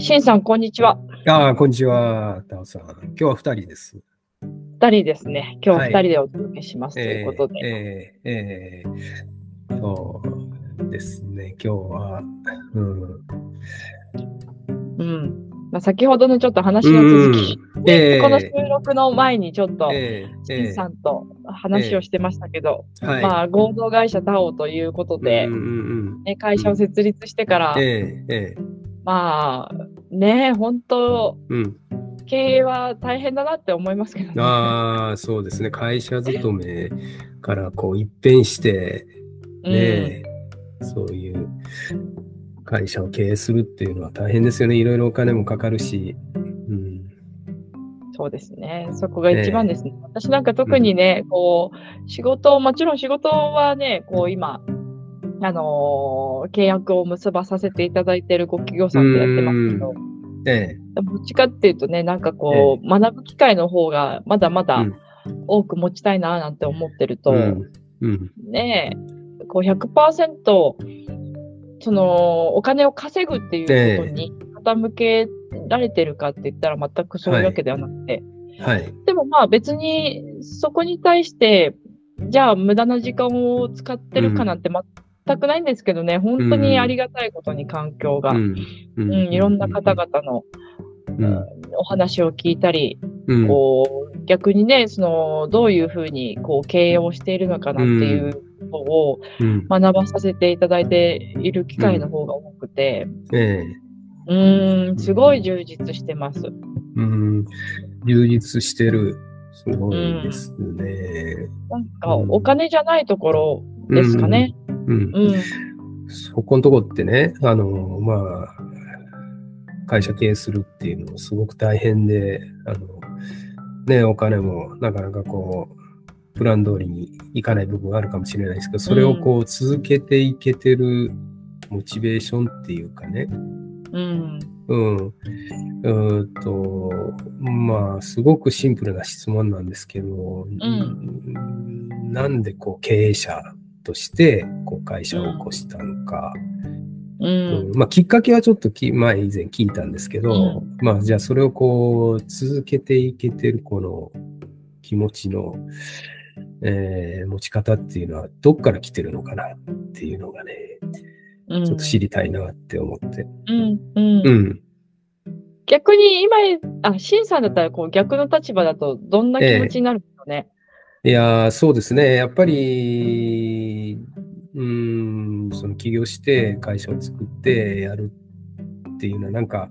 しんさん、こんにちは。ああ、こんにちは、タオさん。今日は二人です。二人ですね。今日は二人でお届けします、ということで。えー、えー、えー、そうですね、今日は、うん。うんまあ、先ほどのちょっと話の続き、えー、この収録の前にちょっと、えんさんと話をしてましたけど、えー、まあ、合同会社タオということで、うんうんうんね、会社を設立してから、えー、まあ、ね本当、うん、経営は大変だなって思いますけどね。ああ、そうですね。会社勤めからこう一変して、ね、うん、そういう会社を経営するっていうのは大変ですよね。いろいろお金もかかるし。うん、そうですね。そこが一番ですね。私なんか特にね、うん、こう、仕事、もちろん仕事はね、こう今、あのー、契約を結ばさせていただいているご企業さんとやってますけど、ええ、どっちかっていうとね、なんかこう、ええ、学ぶ機会の方がまだまだ多く持ちたいななんて思ってると、うん。うん、ねえ、こう100%、そのお金を稼ぐっていうことに傾けられてるかって言ったら全くそういうわけではなくて、はい、はい、でもまあ別にそこに対してじゃあ無駄な時間を使ってるかなんて全くないんですけどね、本当にありがたいことに環境が、うん、うん、いろんな方々の、うん、お話を聞いたり、こう逆にねそのどういうふうにこう経営をしているのかなっていうことを学ばさせていただいている機会の方が多くて、うん、すごい充実してます。うん、充実してる。すごいですね。なんかお金じゃないところですかね。うん。うん、そこのとこってね、あの、まあ、会社経営するっていうのもすごく大変で、あの、ね、お金もなかなかこう、プラン通りにいかない部分があるかもしれないですけど、それをこう続けていけてるモチベーションっていうかね、うん。うん。うんと、まあ、すごくシンプルな質問なんですけど、うん、なんでこう経営者としてこう会社を起こしたのか、うん、うん、まあ、きっかけはちょっとき前以前聞いたんですけど、うん、まあじゃあそれをこう続けていけてるこの気持ちの、えー、持ち方っていうのはどっから来てるのかなっていうのがね、うん、ちょっと知りたいなって思って。うん。うん。うん、逆に今、あ、シンさんだったらこう逆の立場だとどんな気持ちになるんですかね、えー、いやそうですね。やっぱり、うん、その起業して会社を作ってやるっていうのはなんか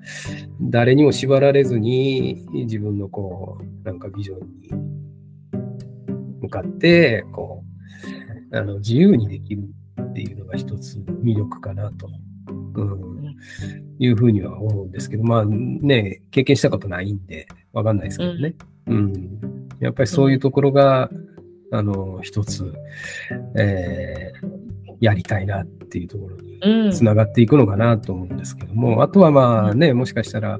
誰にも縛られずに自分のこうなんかビジョンに向かって、こう、あの、自由にできるっていうのが一つ魅力かなと、うん、いうふうには思うんですけど、まあね、経験したことないんで、わかんないですけどね。うん。やっぱりそういうところが、あの、一つ、えー、やりたいなっていうところにつながっていくのかなと思うんですけども、あとはまあね、もしかしたら、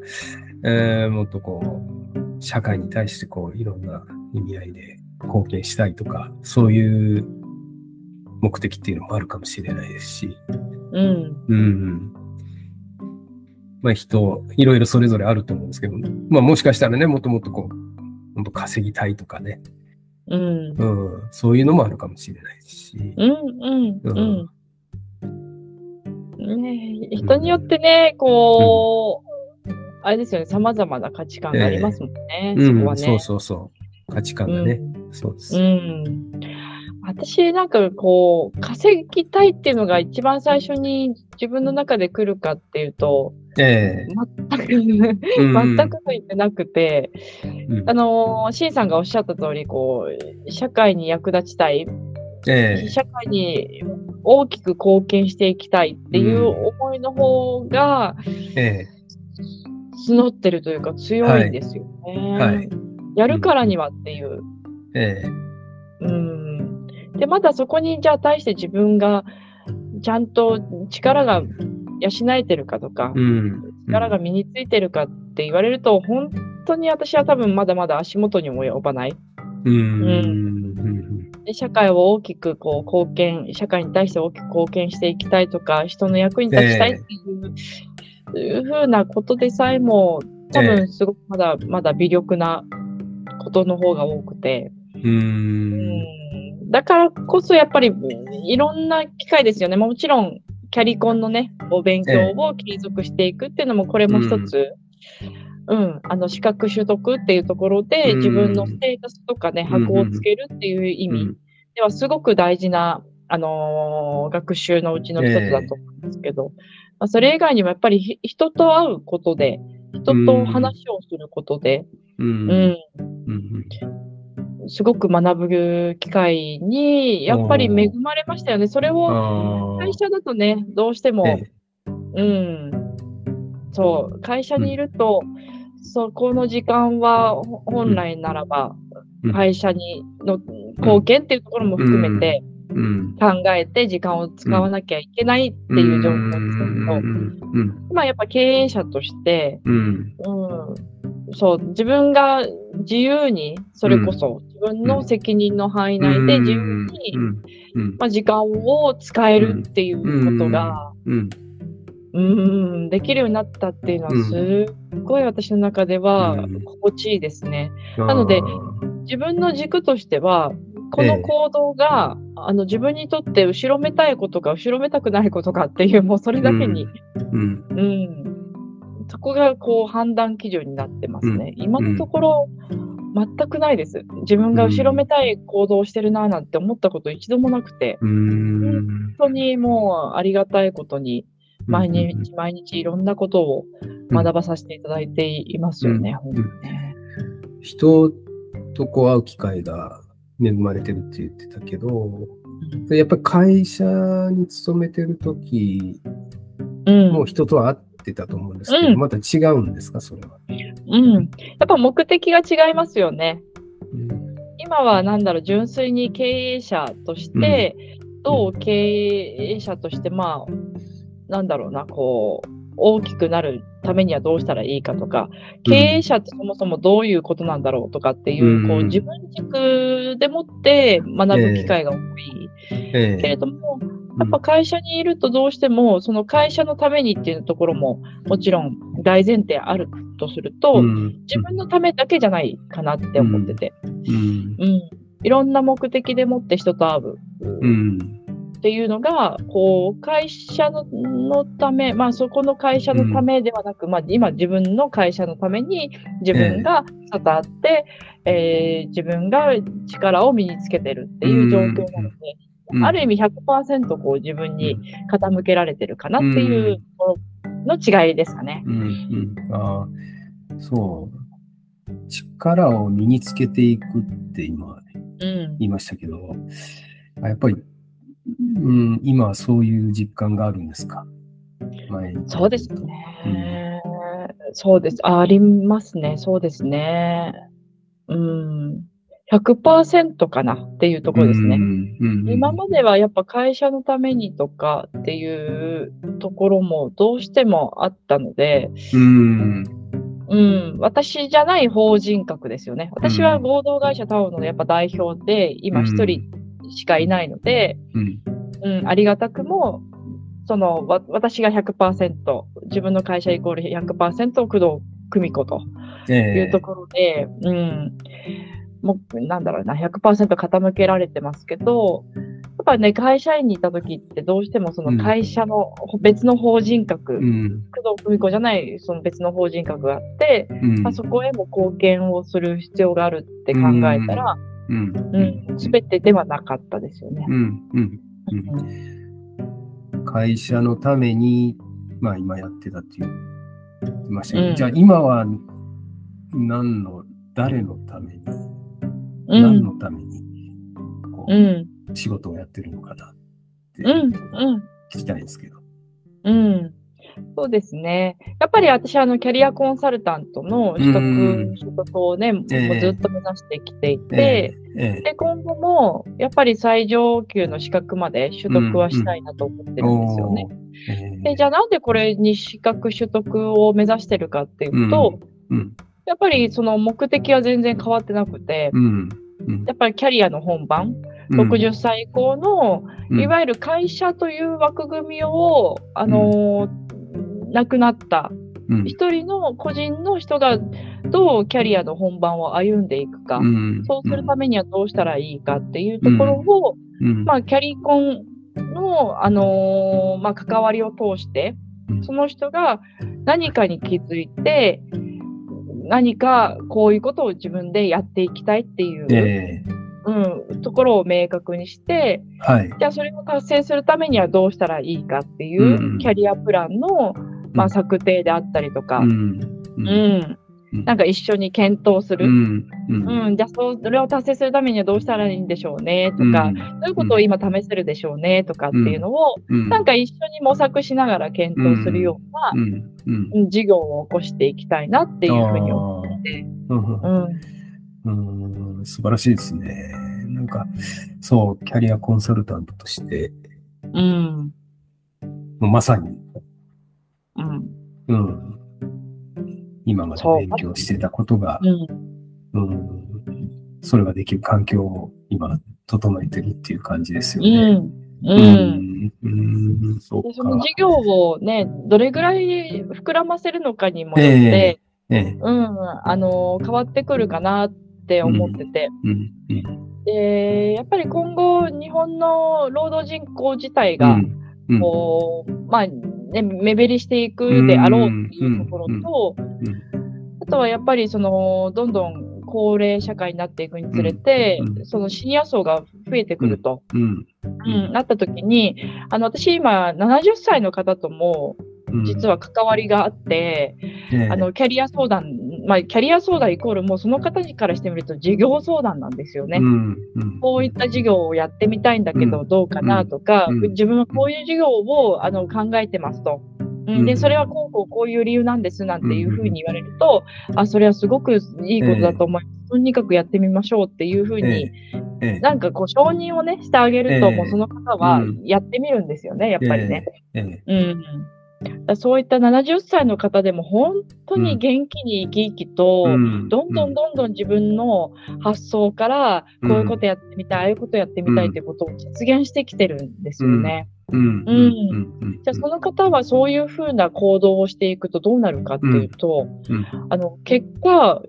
えー、もっとこう、社会に対してこう、いろんな意味合いで貢献したいとか、そういう目的っていうのもあるかもしれないですし、うん。うん。まあ人、いろいろそれぞれあると思うんですけど、まあもしかしたらね、もっともっとこう、本当稼ぎたいとかね、うん、うん、そういうのもあるかもしれないし。うん、うん、うん。ね人によってね、こう、うん、あれですよね、様々な価値観がありますもんね、えー、そこはね。そうそうそう。価値観がね。そうです。うん。私なんかこう、稼ぎたいっていうのが一番最初に自分の中で来るかっていうと、えー、全く、全く言ってなくて、うん、あの、シンさんがおっしゃった通り、こう、社会に役立ちたい、えー、社会に大きく貢献していきたいっていう思いの方が、えー、募ってるというか強いんですよね。はい。はい、やるからにはっていう。ええ。うん。で、まだそこに、じゃあ対して自分がちゃんと力が養えてるかとか、うん、力が身についてるかって言われると、本当に私は多分まだまだ足元にも及ばない。うん、うんで社会を大きくこう貢献、社会に対して大きく貢献していきたいとか、人の役に立ちたいっていういうふうなことでさえも、多分すごくまだ、まだ微力なことの方が多くて。うーん。だからこそやっぱりいろんな機会ですよね。もちろんキャリコンのね、お勉強を継続していくっていうのも、これも一つ、うん、あの資格取得っていうところで、自分のステータスとかね、箔をつけるっていう意味。では、すごく大事な、あのー学習のうちの一つだと思うんですけど、まあ、それ以外にもやっぱりひ人と会うことで、人と話をすることで、うん。ううんん、うん。すごく学ぶ機会に、やっぱり恵まれましたよね。それを。会社だとね、どうしても、えうん、そう、会社にいると、そこの時間はほ本来ならば、うん会社にの貢献っていうところも含めてうん。考えて時間を使わなきゃいけないっていう状況ですけど、うん。うん。まあやっぱ経営者として、うん。うん、そう、自分が自由に、それこそ自分の責任の範囲内で自由に。まあ、時間を使えるっていうことが、うん。うん、できるようになったっていうのは、うん。すっごい私の中ではうん。心地いいですね。なので自分の軸としては、この行動が、あの自分にとって後ろめたいことか後ろめたくないことかっていう、もうそれだけに、うん。うん、そこがこう判断基準になってますね。うん今のところ、全くないです。自分が後ろめたい行動をしてるななんて思ったこと一度もなくて、うん。本当にもうありがたいことに、毎日毎日いろんなことを学ばさせていただいていますよね。人とこう会う機会が恵まれてるって言ってたけど、やっぱり会社に勤めてる時うん、も人とは会ってたと思うんですけど、うんまた違うんですか、それは？うん。やっぱ目的が違いますよね。うん今はなんだろう、純粋に経営者として、どう経営者として、まあ、なんだろうな、こう、大きくなるためにはどうしたらいいかとか、経営者ってそもそもどういうことなんだろうとかっていう、うん。こう、自分軸でもって学ぶ機会が多い。ええ。けれども、やっぱ会社にいるとどうしても、その会社のためにっていうところももちろん大前提あるとすると、うん。自分のためだけじゃないかなって思ってて、うん。うん、いろんな目的でもって人と会う。うんっていうのが、こう、会社ののため、まあそこの会社のためではなく、まあ今自分の会社のために自分が里あって、えー自分が力を身につけてるっていう状況なので、うんある意味100%こう自分に傾けられてるかなっていうの違いですかね。うんうんああそう。力を身につけていくって今うん。言いましたけど、あやっぱり、うん、今はそういう実感があるんですか？前にそうですね。そうです。あありますね。そうですね。うん。100%かなっていうところですね。うんうん今まではやっぱ会社のためにとかっていうところもどうしてもあったので、うんうん、私じゃない法人格ですよね。私は合同会社タオのやっぱ代表で、今一人しかいないので、うん。うん、ありがたくも、その、わ私が100%、自分の会社イコール100%工藤久美子とええ。いうところで、うん、もう、なんだろうな、100%傾けられてますけど、やっぱね、会社員にいた時ってどうしてもその会社の別の法人格、うん。工藤久美子じゃないその別の法人格があって、うん。まあ、そこへも貢献をする必要があるって考えたら、うんうん、すべてではなかったですよね。うんうんうん会社のために、まあ今やってたっていう言ってましたけど、うんじゃあ今は何の、誰のために、うん、何のために、こう、うん、仕事をやってるのかなって。聞きたいんですけど。うん。そうですね。やっぱり私、あの、キャリアコンサルタントの取得、うん取得をね、もうええずっと目指してきていて、ええ。で、今後も、やっぱり最上級の資格まで取得はしたいなと思ってるんですよね。おー。ええ。で、じゃあなんでこれに資格取得を目指してるかっていうと、うん。やっぱりその目的は全然変わってなくて、うん。うん。やっぱりキャリアの本番、うん。60歳以降の、うん。いわゆる会社という枠組みを、あのー亡くなったうん。一人の個人の人がどうキャリアの本番を歩んでいくか、うん。そうするためにはどうしたらいいかっていうところを、うん。まあ、キャリコンの、あのーまあ、関わりを通して、うん。その人が何かに気づいて、何かこういうことを自分でやっていきたいっていう、えうん、ところを明確にして、ーはい。じゃあそれを達成するためにはどうしたらいいかっていううん。キャリアプランの、まあ、策定であったりとか、うん。うん。うん。なんか一緒に検討する。うん。うん。うん、じゃあそれを達成するためにはどうしたらいいんでしょうねとか、うん。どういうことを今試せるでしょうねとかっていうのを、うん。なんか一緒に模索しながら検討するような、事業を起こしていきたいなっていうふうに思って。うん。うん。うん。素晴らしいですね。なんか、そう、キャリアコンサルタントとして、うん。まさに、うん。うん、今まで勉強してたことが、う。んうん、それができる環境を今、整えてるっていう感じですようね。ん。うん。うん、うん、そうでそのか。事業をね、どれぐらい膨らませるのかにもよって、ええ。うん、あの変わってくるかなって思ってて、うん、うん、でやっぱり今後、日本の労働人口自体が、うん、こう、まあ、ね、目減りしていくであろうっていうところと、あとはやっぱりその、どんどん高齢社会になっていくにつれて、そのシニア層が増えてくると、うん、うん。なった時に、あの、私今70歳の方ともうん、実は関わりがあって、ええ、あの、キャリア相談、まあ、キャリア相談イコールもうその方からしてみると事業相談なんですよね。うん、うん、こういった事業をやってみたいんだけど、どうかなとか、うん。自分はこういう事業をあの考えてますと。うん。うん。で、それはこうこうこういう理由なんですなんていうふうに言われると、あ、それはすごくいいことだと思います。とにかくやってみましょうっていうふうに、ええ。えなんかこう承認をね、してあげると、ええ。もうその方はうん。やってみるんですよね、やっぱりね。ええ。うん。そういった70歳の方でも本当に元気に生き生きと、うん。どんどんどんどん自分の発想から、こういうことやってみたい、ああいうことやってみたいってことを実現してきてるんですよね。うん、じゃあその方はそういうふうな行動をしていくとどうなるかっていうと、うん。あの結果、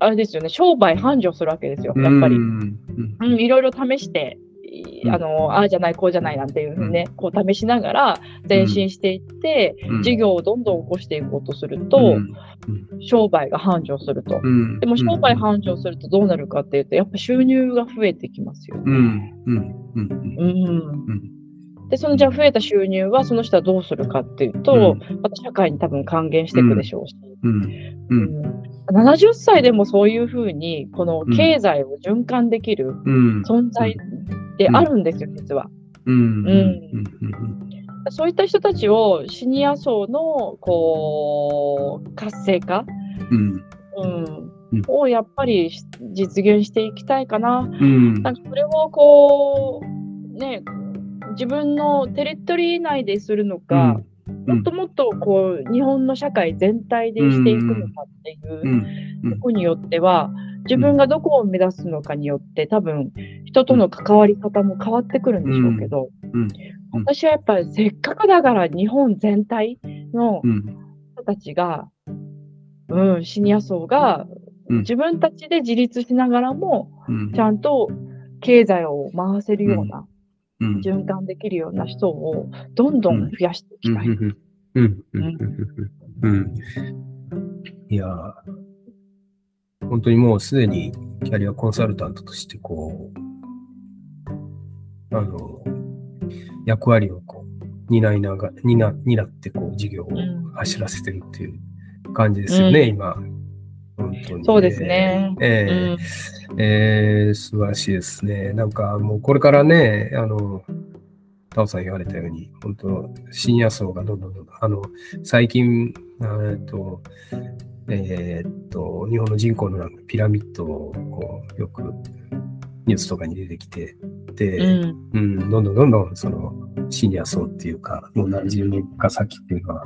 あれですよね、商売繁盛するわけですよ、やっぱり。うん、うん、いろいろ試して、いあの、ああじゃない、こうじゃないなんていうふうにね、こう試しながら前進していって、うん、事業をどんどん起こしていこうとすると、商売が繁盛すると。うん、でも商売繁盛するとどうなるかっていうと、やっぱ収入が増えてきますよね。うん、うん、うん、うん。で、そのじゃあ増えた収入はその人はどうするかっていうと、また社会に多分還元していくでしょうし。うん、う、うん。ん。70歳でもそういうふうに、この経済を循環できるうん、存在であるんですよ、実は。そういった人たちをシニア層のこう活性化、うん、うん。うん。をやっぱりし実現していきたいかな。うん、なん。かそれをこう、ね、自分のテリトリー内でするのか、もっともっとこう日本の社会全体でしていくのかっていうところによっては、自分がどこを目指すのかによって、多分人との関わり方も変わってくるんでしょうけど、うん。私はやっぱりせっかくだから日本全体のうん、人たちが、うん、シニア層がうん。自分たちで自立しながらも、うん、ちゃんと経済を回せるような、うん、循環できるような人をどんどん増やしていきたい。いやー、本当にもうすでにキャリアコンサルタントとしてこう、あの、役割をこう担いながら、担担ってこう事業を走らせてるっていう感じですよね、うん今。本当に、そうですね。ええうんえー素晴らしいですね。なんかもうこれからね、あの、タオさん言われたように、本当シニア層がどんどんどんどん、あの、最近、えーっと、えーっと、日本の人口のなんかピラミッドをこうよくニュースとかに出てきて、で、うんうん、どんどんどんどんそのシニア層っていうか、もう何十年か先っていうのは、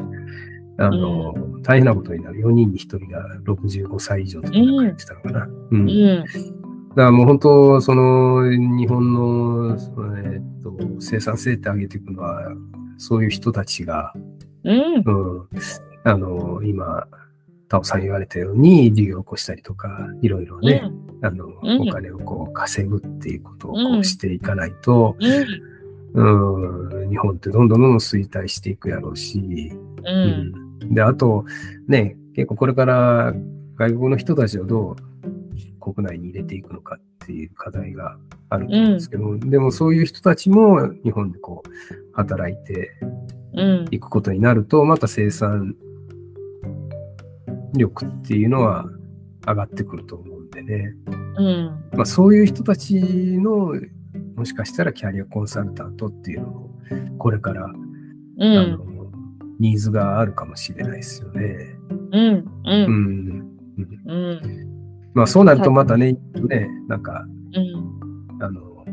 あの、大変なことになる。4人に1人が65歳以上とか言ってたのかな。うん。だうんからもう本当、その、日本の、そのえっと、生産性って上げていくのは、そういう人たちが、ううん。うん。あの、今、タオさん言われたように、事業を起こしたりとか、いろいろね、あの、うんお金をこう稼ぐっていうことをこうんうしていかないと、うん。うん、日本ってどんどんどんどん衰退していくやろうし、うん。うんで、あと、ね、結構これから外国の人たちをどう国内に入れていくのかっていう課題があるんですけど、でもそういう人たちも日本でこう働いてうん。いくことになると、また生産力っていうのは上がってくると思うんでね。うん。まあそういう人たちのもしかしたらキャリアコンサルタントっていうのもこれから、うあん。のニーズがあるかもしれないですよね。うん。ううん。ん。うんうん。まあそうなるとまたね、ね、なんか、うん。あの、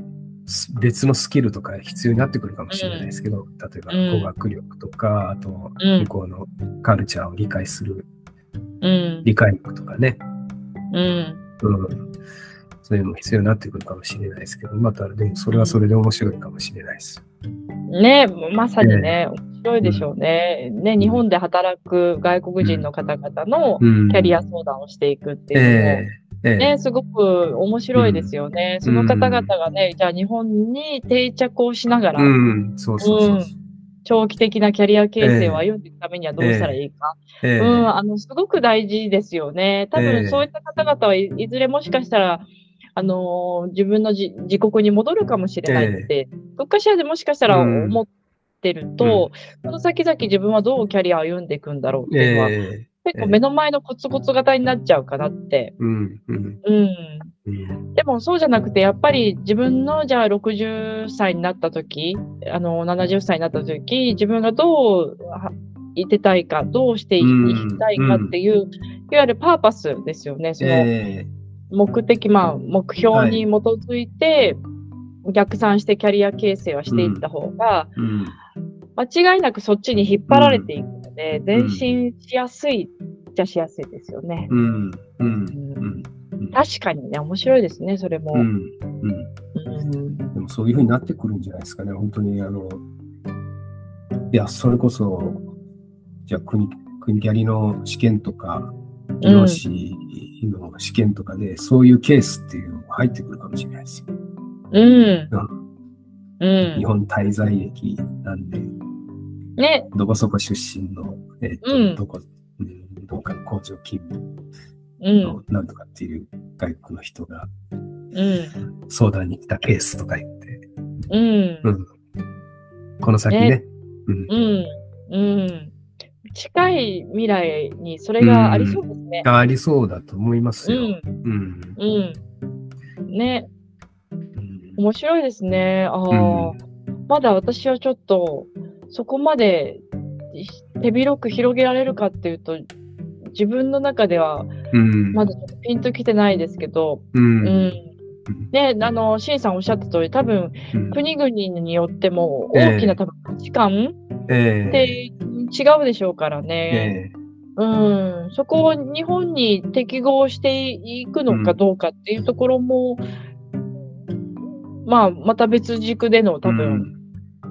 す別のスキルとか必要になってくるかもしれないですけど、例えばうん語学力とか、あと、うん向こうのカルチャーを理解するうん。理解力とかね、うん。うん、そういうのも必要になってくるかもしれないですけど、また、でもそれはそれで面白いかもしれないです。ね、まさにね、面白いでしょうね。ね、日本で働く外国人の方々のうん。キャリア相談をしていくっていうのも、ええ。ええ。ね、すごく面白いですよね。その方々がね、じゃあ日本に定着をしながら、そうそうそう。長期的なキャリア形成を歩んでいくためにはどうしたらいいか。ええ。うん、あの、すごく大事ですよね。多ええ分そういった方々はいいずれもしかしたら、あのー自分のじ自国に戻るかもしれないって、どっかしらでもしかしたらうん。思ってると、この先々自分はどうキャリアを歩んでいくんだろうっていうのは、ええ。結構目の前のコツコツ型になっちゃうかなって。うん、うん、うん。うん。でもそうじゃなくて、やっぱり自分のじゃあ60歳になった時、あの、70歳になった時、自分がどうはいてたいか、どうしていうんきたいかっていう、いわゆるパーパスですよね。そのえ目的、まあ、目標に基づいて、逆算してキャリア形成はしていった方が、えうん、間違いなくそっちに引っ張られていくので、前進しやすいじゃしやすいですよね。うん、うん、うんうん。確かにね、面白いですね、それも。うん、うん。うんでもそういうふうになってくるんじゃないですかね、本当に。あの、いや、それこそ、じゃあ国、国キャリの試験とか、技能士の試験とかで、そういうケースっていうのも入ってくるかもしれないですよ。うん。うん。日本滞在歴なんで、ね。どこそこ出身の、えっ、と、うんどこ、うん、どっかの工場勤務うん。のなんとかっていう外国の人がうん。相談に来たケースとか言って、うん。うんこの先ね、ねうんうん。うん。近い未来にそれがありそうですね。あありそうだと思いますよ。うん。ね。うん面白いですね。ああ、まだ私はちょっと、そこまで手広く広げられるかっていうと、自分の中ではうん。まだちょっとピンときてないですけど、う。うんん。ね、あの、シンさんおっしゃった通り、多分、うん国々によってもええ大きな多分価値観えってえ違うでしょうからね。ええうん。そこを日本に適合していくのかどうかっていうところも、まあ、また別軸での多分、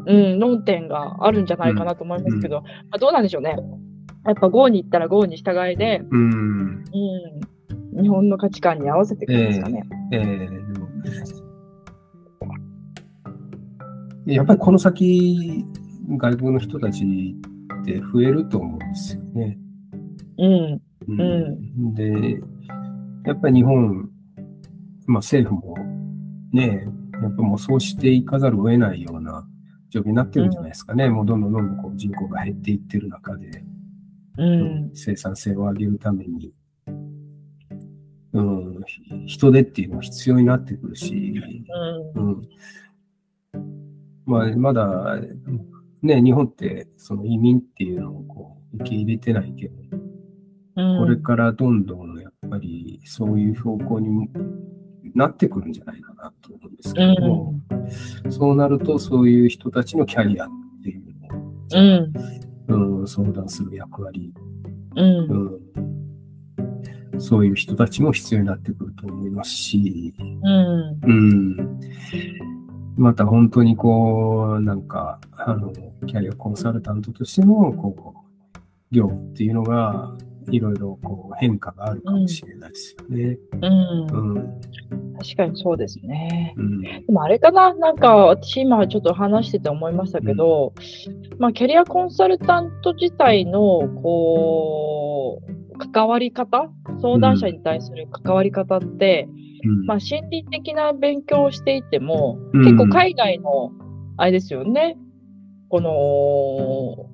うん、論点があるんじゃないかなと思いますけど、まあ、どうなんでしょうね。やっぱ GO に行ったら GO に従いで、うん。うん、日本の価値観に合わせていくんですかね。ええでもやっぱりこの先、外国の人たちって増えると思うんですよね。うん、うんで、やっぱり日本、まあ政府もね、やっぱもうそうしていかざるを得ないような状況になってるんじゃないですかね。もうどんどんどんどんこう人口が減っていってる中で、うん、生産性を上げるために、うん、人手っていうのは必要になってくるし、うん、うん。まあ、まだ、ね、日本ってその移民っていうのをこう受け入れてないけど、うん。これからどんどんやっぱりそういう方向になってくるんじゃないかなと思うんですけども、そうなるとそういう人たちのキャリアっていうのを、うん、うん、相談する役割、うん、うん、そういう人たちも必要になってくると思いますし、うん、うん、また本当にこう、なんか、あの、キャリアコンサルタントとしての、こう、業務っていうのが、いろいろこう変化があるかもしれないですよね。うん。うん、確かにそうですね。うん、でもあれかな、なんか私今ちょっと話してて思いましたけど、うん、まあキャリアコンサルタント自体のこう、関わり方？相談者に対する関わり方って、まあ、心理的な勉強をしていても、結構海外の、あれですよね、この、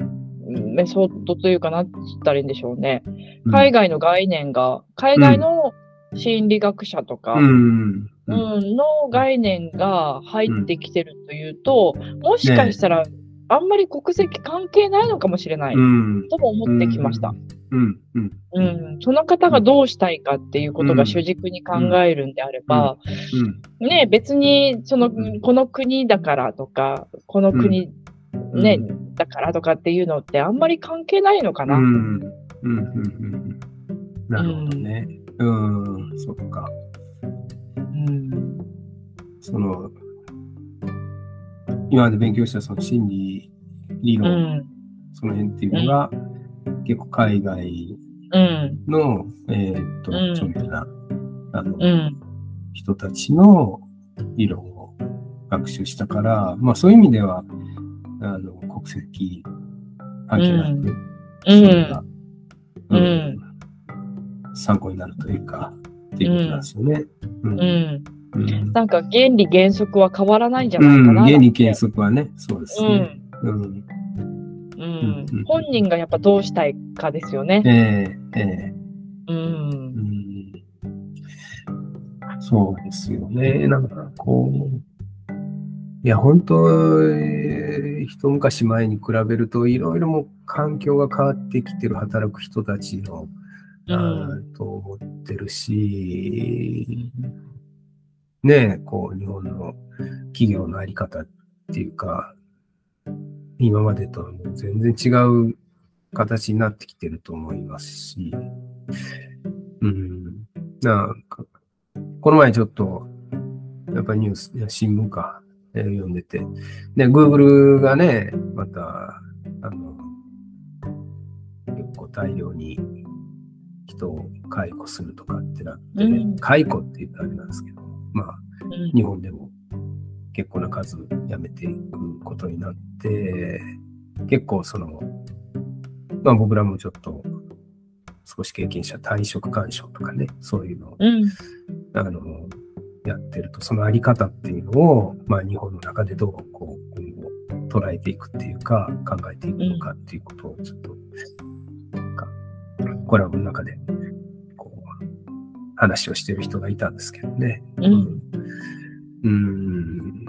メソッドというかなって言ったらいいんでしょうね。海外の概念が、海外の心理学者とか、うん、の概念が入ってきてるというと、もしかしたら、あんまり国籍関係ないのかもしれない、とも思ってきました。うん。うん。うん、その方がどうしたいかっていうことが主軸に考えるんであれば、ね、別にそのこの国だからとか、この国、ね、だからとかっていうのってあんまり関係ないのかな。うん。うん。うん。なるほどね。うん、そっか。うん、その、今まで勉強したその心理理論、うん、その辺っていうのが、結構海外の、うん、えっと、著名な、あの、人たちの理論を学習したから、まあそういう意味では、あの、国籍関係なく、それが、うん、参考になるというか、っていうことなんですよね。うんうん、なんか原理原則は変わらないんじゃないかな、うん、原理原則はね、そうですね。うん。うん、うん、本人がやっぱどうしたいかですよね。ええええ。うん。そうですよね。なんかこう、いや、本当、えー、一昔前に比べると、いろいろも環境が変わってきてる働く人たちの、うん、と思ってるし、ねえ、こう、日本の企業のあり方っていうか、今までとはもう全然違う形になってきてると思いますし、うん、なんか、この前ちょっと、やっぱニュース、いや新聞か、えー、読んでて、で、Google がね、また、あの、結構大量に人を解雇するとかってなって、ね、うん、解雇って言ったらあれなんですけど、まあ、日本でも結構な数辞めていくことになって、結構その、まあ僕らもちょっと少し経験者退職干渉とかね、そういうのを、うん、あの、やってると、そのあり方っていうのを、まあ日本の中でどうこう今後捉えていくっていうか、考えていくのかっていうことをちょっと、なんか、コラボの中で、こう、話をしてる人がいたんですけどね。うん。うん。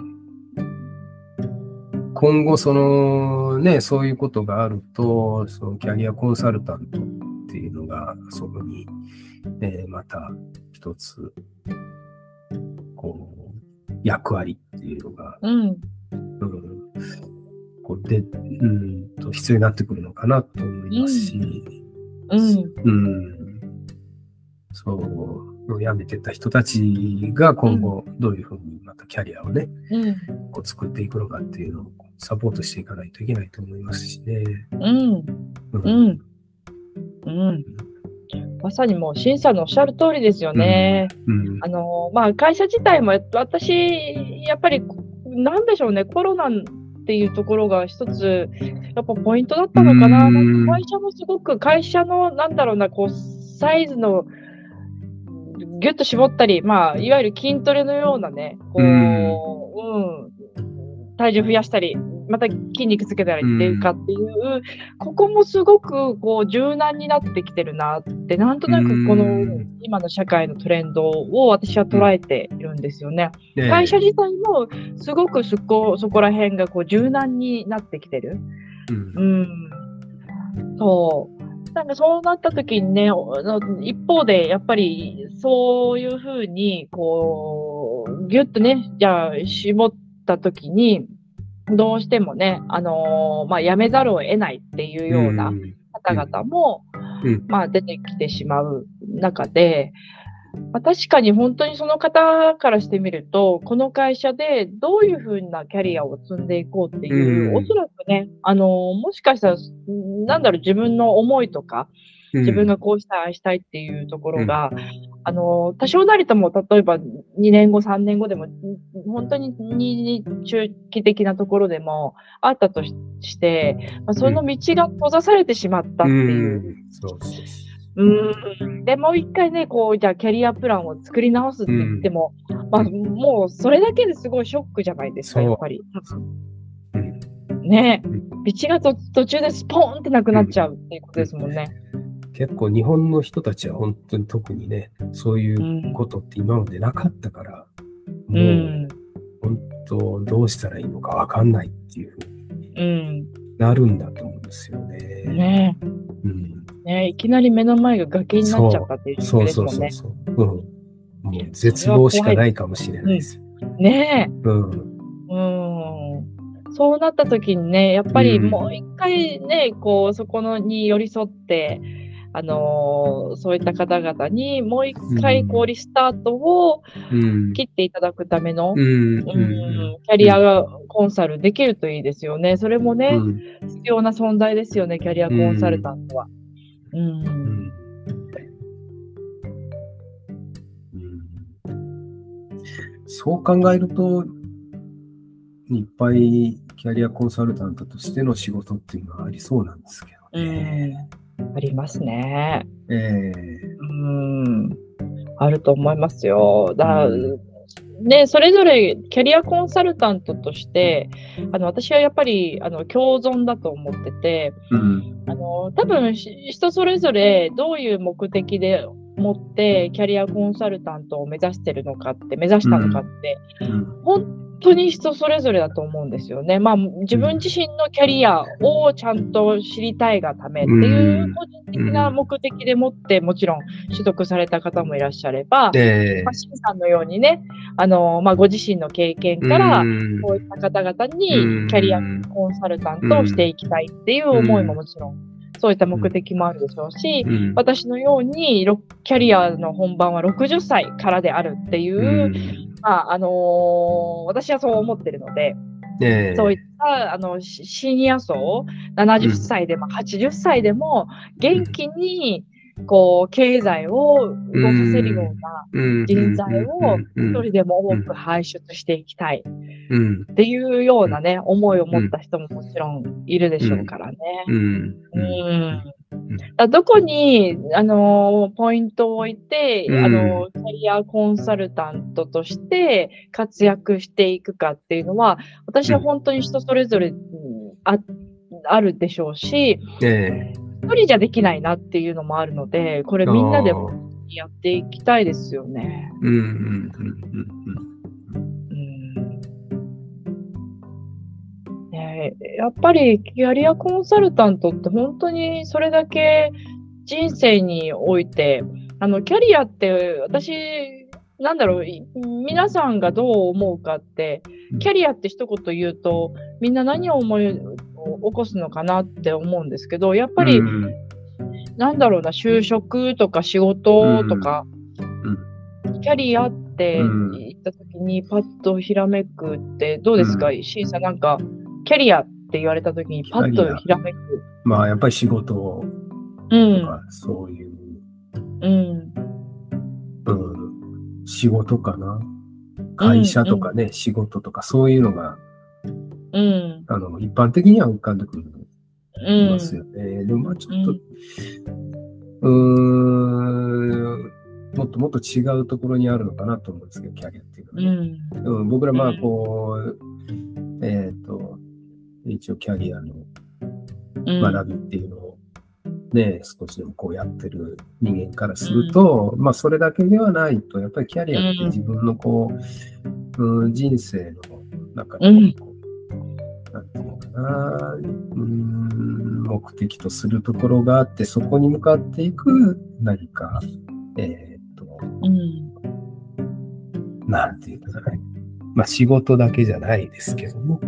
今後、そのね、そういうことがあると、そのキャリアコンサルタントっていうのが、そこに、えー、また一つ、こう、役割っていうのが、うん、うん、こうで、うんと、必要になってくるのかなと思いますし、うん、うん、そう、辞めてた人たちが今後どういうふうにまたキャリアをね、うん、こう作っていくのかっていうのをサポートしていかないといけないと思いますしね。うん。うん。うん。まさにもう、審査のおっしゃる通りですよね。うん、あの、まあ、会社自体も、私、やっぱり、なんでしょうね、コロナっていうところが一つ、やっぱポイントだったのかな。なんか会社もすごく、会社の、なんだろうな、こう、サイズの、ぎゅっと絞ったり、まあ、いわゆる筋トレのようなね、こう、うん、体重増やしたり、また筋肉つけたりっていうかっていう、うん、ここもすごくこう柔軟になってきてるなって、なんとなくこの今の社会のトレンドを私は捉えているんですよね。うん、会社自体もすごくそこそこら辺がこう柔軟になってきてる。うん、そう。なんかそうなった時にね、一方でやっぱりそういうふうに、こう、ぎゅっとね、じゃあ絞った時に、どうしてもね、あのー、まあ、やめざるを得ないっていうような方々も、うん、まあ、出てきてしまう中で、まあ、確かに本当にその方からしてみると、この会社でどういうふうなキャリアを積んでいこうっていう、うん。おそらくね、あの、もしかしたら、なんだろう、自分の思いとか、自分がこうしたい、ああしたいっていうところが、あの、多少なりとも、例えば2年後、3年後でも、本当にに中期的なところでもあったとしして、まあ、その道が閉ざされてしまったっていう。うん。で、もう一回ね、こう、じゃあキャリアプランを作り直すって言っても、まあ、もうそれだけですごいショックじゃないですか、やっぱり。うんねうん道がと途中でスポーンってなくなっちゃうっていうことですもんね。結構日本の人たちは本当に特にね、そういううん。ことって今までなかったから、う。もうん本当どうしたらいいのかわかんないっていうふうにうん。なるんだと思うんですよね。ねうん、ねいきなり目の前が崖になっちゃったっていう状況ですそうそう。そうそう。うん。もう絶望しかないかもしれないです。ねうん。うん。そうなった時にね、やっぱりうんもう一回ね、こう、そこのに寄り添って、あのーそういった方々にもう一回こううリスタートをうん。切っていただくための、うん。うんキャリアがコンサルできるといいですよね。それもね、うん必要な存在ですよね、キャリアコンサルタントは。うん。うんそう考えると、いっぱいキャリアコンサルタントとしての仕事っていうのはありそうなんですけどね。ありますね。ええうん。あると思いますよ。だからうんね、それぞれキャリアコンサルタントとして、あの私はやっぱりあの共存だと思ってて、うん。あの多分し人それぞれどういう目的で持ってキャリアコンサルタントを目指してるのかって、目指したのかって、うん本当に人それぞれだと思うんですよね。まあ自分自身のキャリアをちゃんと知りたいがためっていう個人的な目的でもって、もちろん取得された方もいらっしゃれば、ええ。まあ、シンさんのようにね、あのまあ、ご自身の経験から、うん。こういった方々うんにキャリアコンサルタントをしていきたいっていう思いももちろん、そういった目的もあるでしょうし、うん。私のようにろキャリアの本番は60歳からであるっていう、うん。まああのー私はそう思ってるので、ええ。そういったあのシシニア層、70歳でも80歳でも元気にこう経済を動かせるようなうん人材をうん一人でも多く輩出していきたい。うんっていうようなね、思いを持った人ももちろんいるでしょうからね。うん。うん。だどこに、あのーポイントを置いて、うん。あのーキャリアコンサルタントとして活躍していくかっていうのは、私は本当に人それぞれうんああるでしょうし、ええ一人じゃできないなっていうのもあるので、これみんなでやっていきたいですよね。うんうんうんうん。やっぱりキャリアコンサルタントって本当にそれだけ人生において、あのキャリアって私、なんだろう、い皆さんがどう思うかって、キャリアって一言言うと、みんな何を思い起こすのかなって思うんですけど、やっぱり、うん。なんだろうな、就職とか仕事とか、キャリアってうん。言ったときにパッとひらめくってどうですか、うシンさん、なんか、キャリアって言われたときにパッとひらめく。まあやっぱり仕事うん。と。かそういう、うん。うん、仕事かな？会社とかね、仕事とかそういうのが、うん。あの、一般的には浮かんでくるうん。ますよね。でもまあちょっと、ううーん、もっともっと違うところにあるのかなと思うんですけど、キャリアっていうのはうね。ん。うん、僕らまあうんこう、えっ、と、一応キャリアのうん。学びっていうのをね、少しでもこうやってる人間からすると、まあそれだけではないと、やっぱりキャリアって自分のこう、うん、人生の中でうんこうのかな、うん、目的とするところがあって、そこに向かっていく何か、えっ、と、うん。なんていうかな、まあ仕事だけじゃないですけども、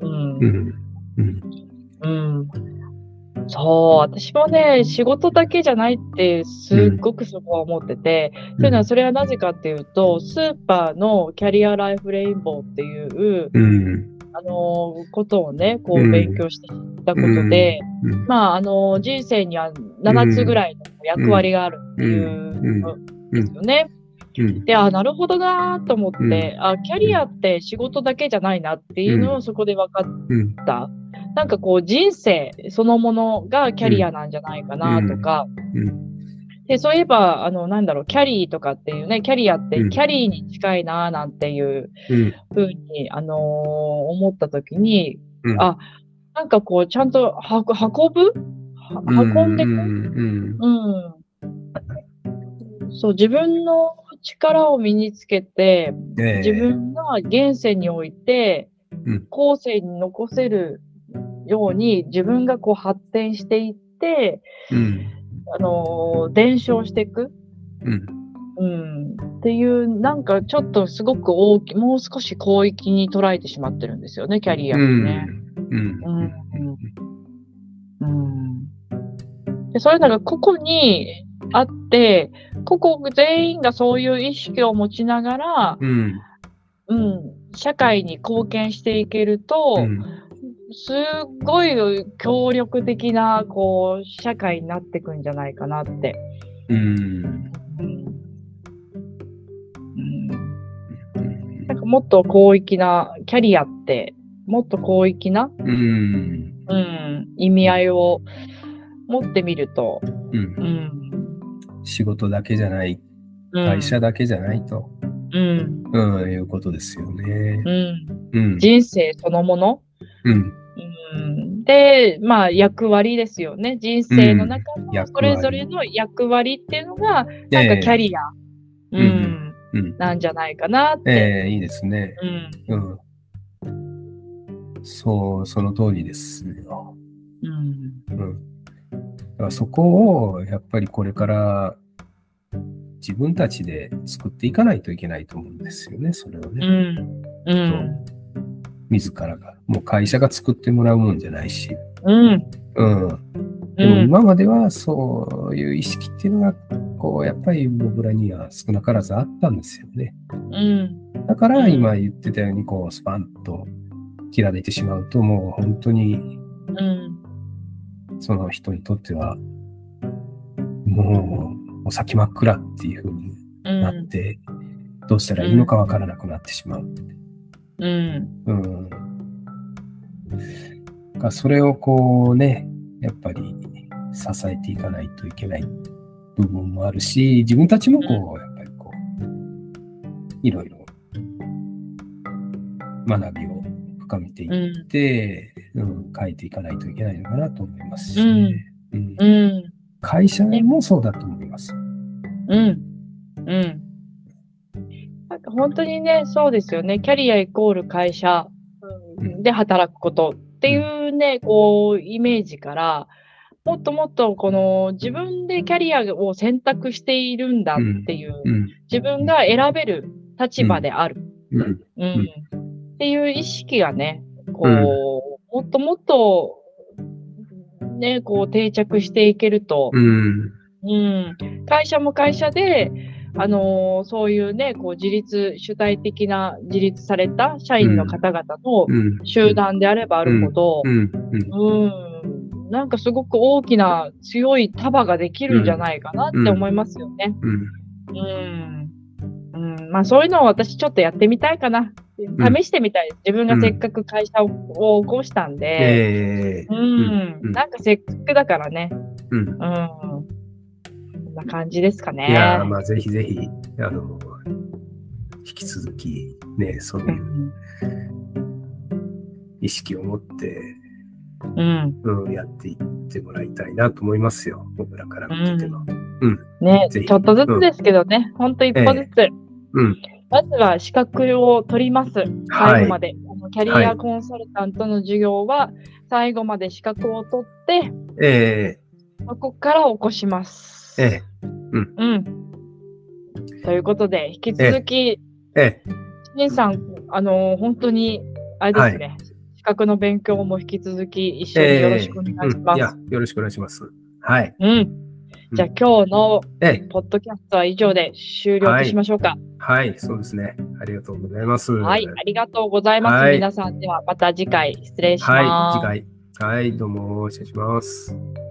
うんう。ん、うん、うん。そう、私もね、仕事だけじゃないってすっごくそこは思ってて、うんというのはそれはなぜかっていうと、スーパーのキャリアライフレインボーっていう、うん。あのことをね、こううん勉強して知ったことで、うん、まあ、あの人生には7つぐらいの役割があるっていうのですよね。うん。で、あ、なるほどなと思って、あ、キャリアって仕事だけじゃないなっていうのうんをそこで分かっうん。た。なんかこう人生そのものがキャリアなんじゃないかなとか、うん。で、そういえば、あの、なんだろう、キャリーとかっていうね、キャリアってうんキャリーに近いななんていううん。ふうに、あのー思ったときに、うんあ、なんかこう、ちゃんとは運ぶ？は運んでく、うん。うん。そう、自分の力を身につけて、ええ自分が現世においてうん、後世に残せるように、自分がこう発展していって、うん。あのー伝承していく。うん。うん。っていう、なんかちょっとすごく大きい、もう少し広域に捉えてしまってるんですよね、キャリアってね。うん。うんうん。で、そういうのが個々にあって、個々全員がそういう意識を持ちながら、うん。うん、社会に貢献していけると、うん。すっごい協力的な、こう、社会になっていくんじゃないかなって。うん。うん。うんなんかもっと広域な、キャリアって、もっと広域な、うん。うん、意味合いを持ってみると、うんうん。仕事だけじゃない、うん会社だけじゃないと、うん。うん、いうことですよね。うん。うん。人生そのもの。うん。うん、で、まあ、役割ですよね。人生の中の役それ割ぞれの役割っていうのが、なんかキええャリア、うん、うんうん。なんじゃないかなって。ええいいですね。うん。うん。そう、その通りですよ。うん。うん。だからそこを、やっぱりこれから自分たちで作っていかないといけないと思うんですよね、それをね。うん。うん。自らが。もう会社が作ってもらうもんじゃないし。うん。うん。うん。でも今まではそういう意識っていうのが、こう、やっぱり僕らには少なからずあったんですよね。うん。だからうん今言ってたように、こう、スパンと切られてしまうと、もう本当にうん。その人にとっては、もう、お先真っ暗っていう風にうん。なって、どうしたらいいのかわからなくなってしまう。うん。うん。だからそれをこうね、やっぱり支えていかないといけない部分もあるし、自分たちもこう、やっぱりこう、いろいろ学びを深めていっうん。て、うん、変えていかないといけないのかなと思いますしね、うんうん。会社もそうだと思います。うん。うん。本当にね、そうですよね。キャリアイコール会社うんで働くことっていうね、こう、イメージから、もっともっとこの自分でキャリアを選択しているんだっていう、うん。自分が選べる立場である。うん。うん。っていう意識がね、こう、もっともっと、ね、こう定着していけると、うん。うん、会社も会社で、あのーそういうね、こう自立、主体的な自立された社員の方々のうん。集団であればあるほど、うん。なんかすごく大きな強い束ができるんじゃないかなって思いますよね。うん。まあそういうのを私ちょっとやってみたいかな。ん試してみたい。自分がせっかく会社を起こしたんで、うんなんかせっかくだからね。うん。うん。な感じですかね。いやー、まあ、ぜひぜひ、あの、引き続き、ね、そういううん意識を持って、うん。うん、やっていってもらいたいなと思いますよ。僕らから見てても。ね、ぜひちょっとずつですけどね、ほんと一歩ずつ。うん。まずは資格を取ります。最後まで。あのキャリアコンサルタントの授業は、最後まで資格を取って、えそこから起こします。ええうん。ということで、引き続き、ええしんさん、あの本当に、あれですね、資格の勉強も引き続き一緒によろしくお願いします。うんいや、よろしくお願いします。はい。うん。じゃあ今日のええ、ポッドキャストは以上で終了としましょうか。はい、そうですね。ありがとうございます。はい、ありがとうございます。はい皆さんではまた次回失礼します。はい、次回。はい、どうも、失礼します。